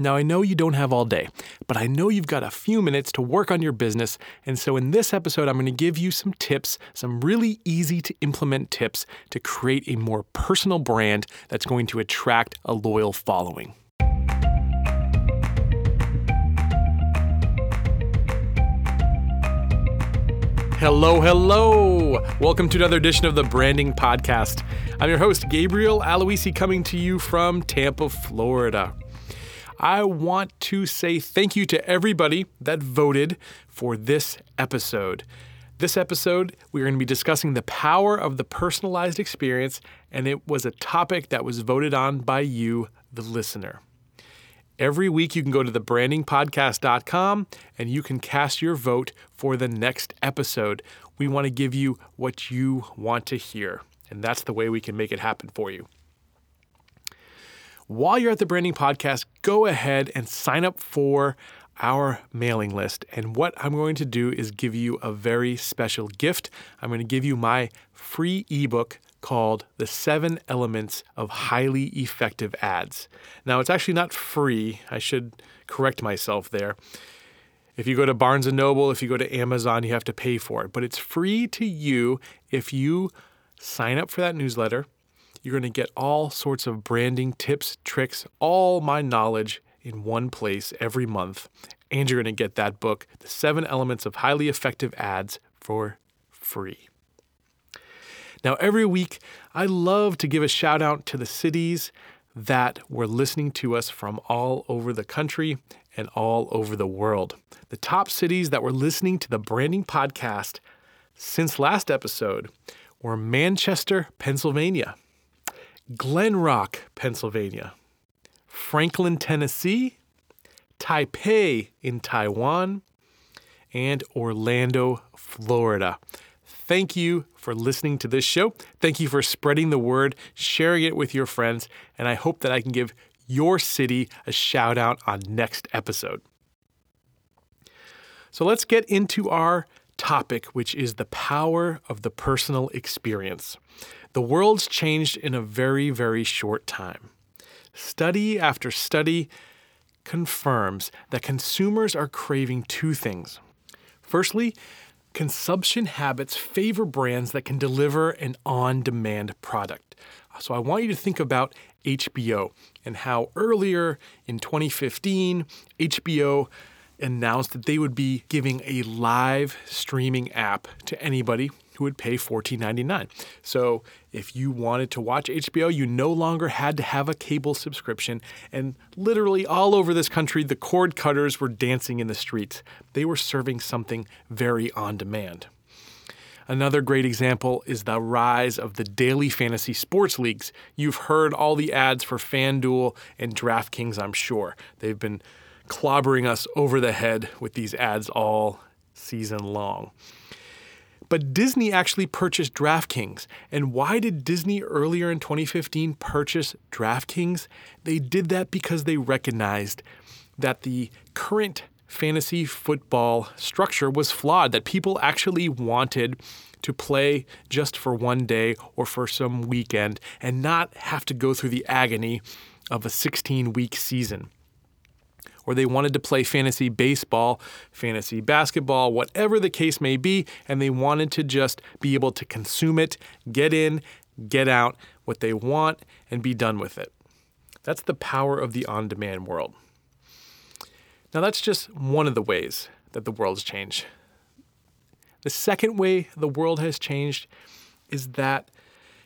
Now, I know you don't have all day, but I know you've got a few minutes to work on your business. And so, in this episode, I'm going to give you some tips, some really easy to implement tips to create a more personal brand that's going to attract a loyal following. Hello, hello. Welcome to another edition of the Branding Podcast. I'm your host, Gabriel Aloisi, coming to you from Tampa, Florida. I want to say thank you to everybody that voted for this episode. This episode, we're going to be discussing the power of the personalized experience, and it was a topic that was voted on by you, the listener. Every week, you can go to thebrandingpodcast.com and you can cast your vote for the next episode. We want to give you what you want to hear, and that's the way we can make it happen for you. While you're at the Branding Podcast, go ahead and sign up for our mailing list. And what I'm going to do is give you a very special gift. I'm going to give you my free ebook called The Seven Elements of Highly Effective Ads. Now, it's actually not free. I should correct myself there. If you go to Barnes and Noble, if you go to Amazon, you have to pay for it. But it's free to you if you sign up for that newsletter you're going to get all sorts of branding tips, tricks, all my knowledge in one place every month. And you're going to get that book, The Seven Elements of Highly Effective Ads, for free. Now, every week, I love to give a shout out to the cities that were listening to us from all over the country and all over the world. The top cities that were listening to the branding podcast since last episode were Manchester, Pennsylvania, Glen Rock, Pennsylvania, Franklin, Tennessee, Taipei in Taiwan, and Orlando, Florida. Thank you for listening to this show. Thank you for spreading the word, sharing it with your friends, and I hope that I can give your city a shout out on next episode. So let's get into our topic, which is the power of the personal experience. The world's changed in a very, very short time. Study after study confirms that consumers are craving two things. Firstly, consumption habits favor brands that can deliver an on demand product. So I want you to think about HBO and how earlier in 2015, HBO announced that they would be giving a live streaming app to anybody who would pay $14.99. So if you wanted to watch HBO, you no longer had to have a cable subscription. And literally all over this country, the cord cutters were dancing in the streets. They were serving something very on demand. Another great example is the rise of the daily fantasy sports leagues. You've heard all the ads for FanDuel and DraftKings, I'm sure. They've been clobbering us over the head with these ads all season long. But Disney actually purchased DraftKings. And why did Disney earlier in 2015 purchase DraftKings? They did that because they recognized that the current fantasy football structure was flawed, that people actually wanted to play just for one day or for some weekend and not have to go through the agony of a 16 week season or they wanted to play fantasy baseball, fantasy basketball, whatever the case may be, and they wanted to just be able to consume it, get in, get out what they want, and be done with it. That's the power of the on demand world. Now, that's just one of the ways that the world's changed. The second way the world has changed is that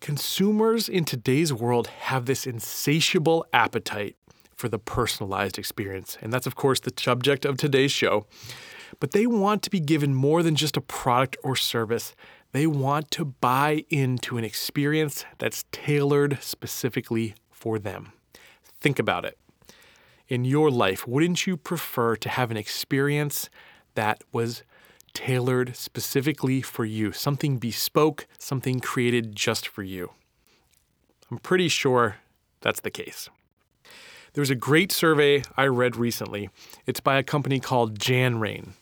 consumers in today's world have this insatiable appetite for the personalized experience. And that's, of course, the subject of today's show. But they want to be given more than just a product or service. They want to buy into an experience that's tailored specifically for them. Think about it. In your life, wouldn't you prefer to have an experience that was tailored specifically for you? Something bespoke, something created just for you? I'm pretty sure that's the case. There was a great survey I read recently. It's by a company called Janrain.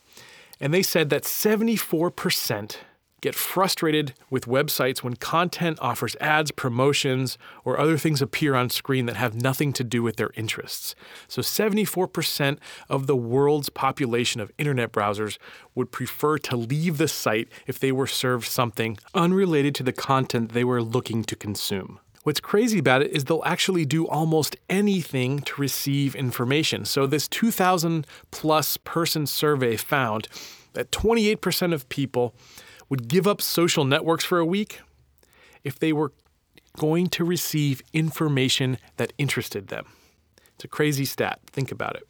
And they said that 74% get frustrated with websites when content offers ads, promotions, or other things appear on screen that have nothing to do with their interests. So, 74% of the world's population of internet browsers would prefer to leave the site if they were served something unrelated to the content they were looking to consume. What's crazy about it is they'll actually do almost anything to receive information. So, this 2,000 plus person survey found that 28% of people would give up social networks for a week if they were going to receive information that interested them. It's a crazy stat. Think about it.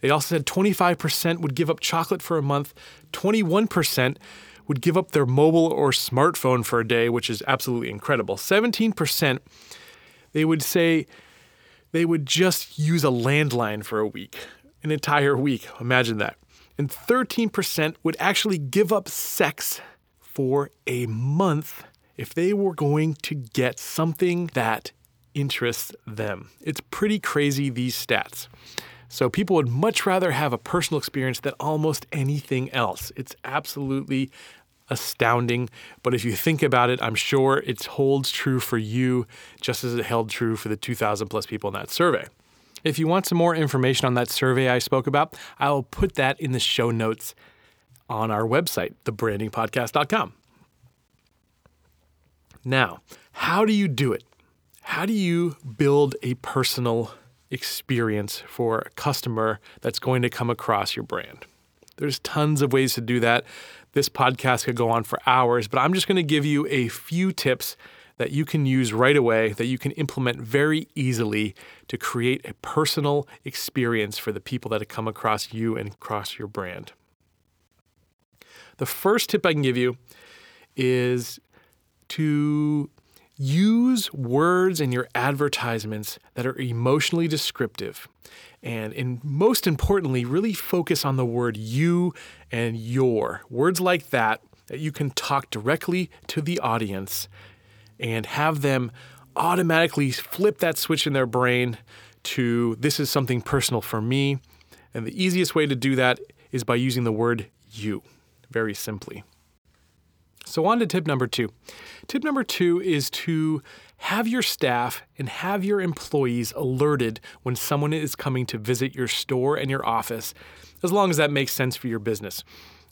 They also said 25% would give up chocolate for a month, 21% would give up their mobile or smartphone for a day, which is absolutely incredible. 17% they would say they would just use a landline for a week, an entire week. Imagine that. And 13% would actually give up sex for a month if they were going to get something that interests them. It's pretty crazy, these stats. So people would much rather have a personal experience than almost anything else. It's absolutely astounding. But if you think about it, I'm sure it holds true for you just as it held true for the 2,000 plus people in that survey. If you want some more information on that survey I spoke about, I'll put that in the show notes on our website, thebrandingpodcast.com. Now, how do you do it? How do you build a personal experience for a customer that's going to come across your brand? There's tons of ways to do that. This podcast could go on for hours, but I'm just going to give you a few tips that you can use right away, that you can implement very easily to create a personal experience for the people that have come across you and across your brand. The first tip I can give you is to use words in your advertisements that are emotionally descriptive. And, and most importantly, really focus on the word you and your. Words like that, that you can talk directly to the audience and have them automatically flip that switch in their brain to this is something personal for me. And the easiest way to do that is by using the word you very simply. So, on to tip number two. Tip number two is to have your staff and have your employees alerted when someone is coming to visit your store and your office, as long as that makes sense for your business.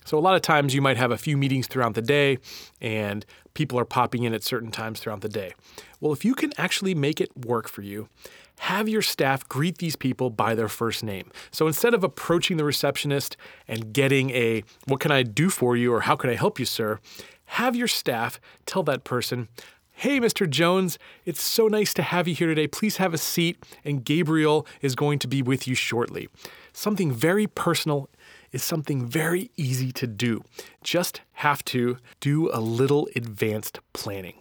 So, a lot of times you might have a few meetings throughout the day and people are popping in at certain times throughout the day. Well, if you can actually make it work for you, have your staff greet these people by their first name. So instead of approaching the receptionist and getting a, what can I do for you or how can I help you, sir, have your staff tell that person, Hey, Mr. Jones, it's so nice to have you here today. Please have a seat, and Gabriel is going to be with you shortly. Something very personal is something very easy to do. Just have to do a little advanced planning.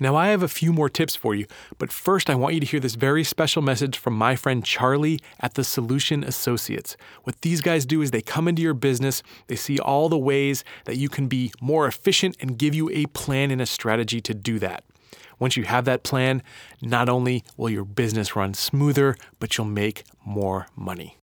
Now, I have a few more tips for you, but first, I want you to hear this very special message from my friend Charlie at the Solution Associates. What these guys do is they come into your business, they see all the ways that you can be more efficient, and give you a plan and a strategy to do that. Once you have that plan, not only will your business run smoother, but you'll make more money.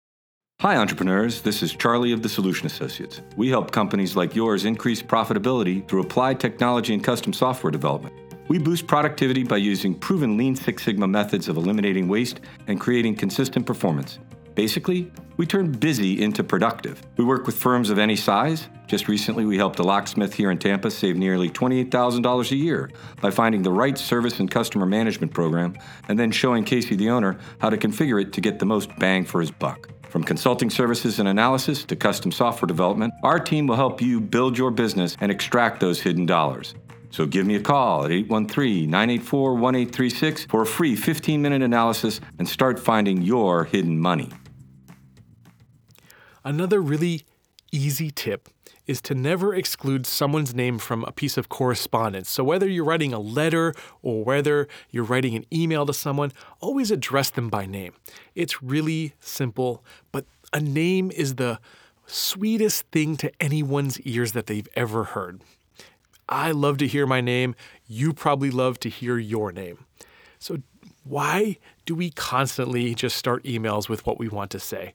Hi, entrepreneurs. This is Charlie of the Solution Associates. We help companies like yours increase profitability through applied technology and custom software development. We boost productivity by using proven Lean Six Sigma methods of eliminating waste and creating consistent performance. Basically, we turn busy into productive. We work with firms of any size. Just recently, we helped a locksmith here in Tampa save nearly $28,000 a year by finding the right service and customer management program and then showing Casey, the owner, how to configure it to get the most bang for his buck. From consulting services and analysis to custom software development, our team will help you build your business and extract those hidden dollars. So give me a call at 813 984 1836 for a free 15 minute analysis and start finding your hidden money. Another really easy tip is to never exclude someone's name from a piece of correspondence. So, whether you're writing a letter or whether you're writing an email to someone, always address them by name. It's really simple, but a name is the sweetest thing to anyone's ears that they've ever heard. I love to hear my name. You probably love to hear your name. So, why do we constantly just start emails with what we want to say?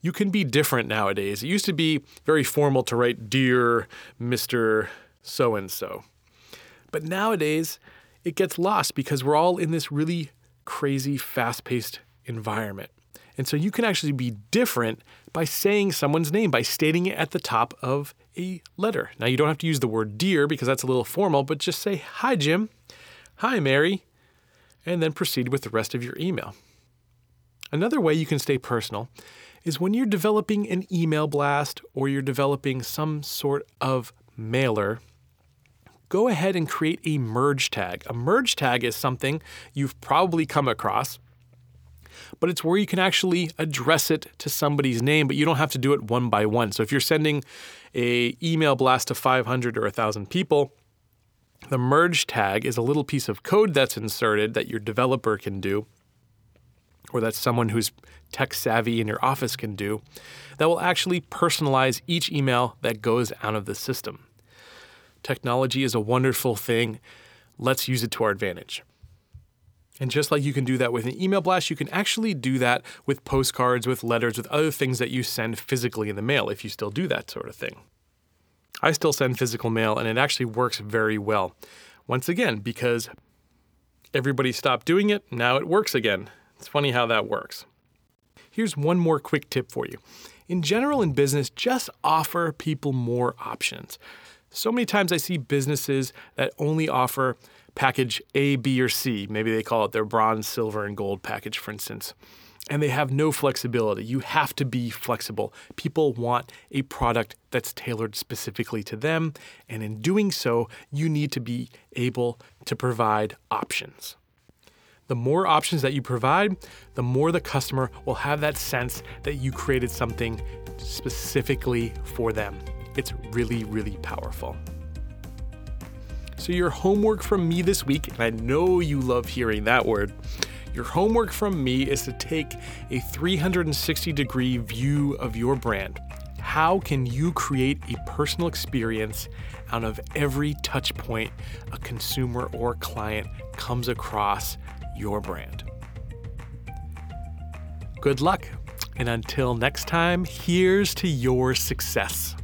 you can be different nowadays. It used to be very formal to write Dear Mr. so and so. But nowadays, it gets lost because we're all in this really crazy, fast paced environment. And so you can actually be different by saying someone's name, by stating it at the top of a letter. Now, you don't have to use the word dear because that's a little formal, but just say, Hi, Jim. Hi, Mary. And then proceed with the rest of your email. Another way you can stay personal is when you're developing an email blast or you're developing some sort of mailer go ahead and create a merge tag. A merge tag is something you've probably come across, but it's where you can actually address it to somebody's name, but you don't have to do it one by one. So if you're sending a email blast to 500 or 1000 people, the merge tag is a little piece of code that's inserted that your developer can do or that someone who's tech savvy in your office can do that will actually personalize each email that goes out of the system. Technology is a wonderful thing. Let's use it to our advantage. And just like you can do that with an email blast, you can actually do that with postcards, with letters, with other things that you send physically in the mail if you still do that sort of thing. I still send physical mail and it actually works very well. Once again, because everybody stopped doing it, now it works again. It's funny how that works. Here's one more quick tip for you. In general, in business, just offer people more options. So many times I see businesses that only offer package A, B, or C. Maybe they call it their bronze, silver, and gold package, for instance. And they have no flexibility. You have to be flexible. People want a product that's tailored specifically to them. And in doing so, you need to be able to provide options. The more options that you provide, the more the customer will have that sense that you created something specifically for them. It's really, really powerful. So, your homework from me this week, and I know you love hearing that word, your homework from me is to take a 360 degree view of your brand. How can you create a personal experience out of every touch point a consumer or client comes across your brand? Good luck, and until next time, here's to your success.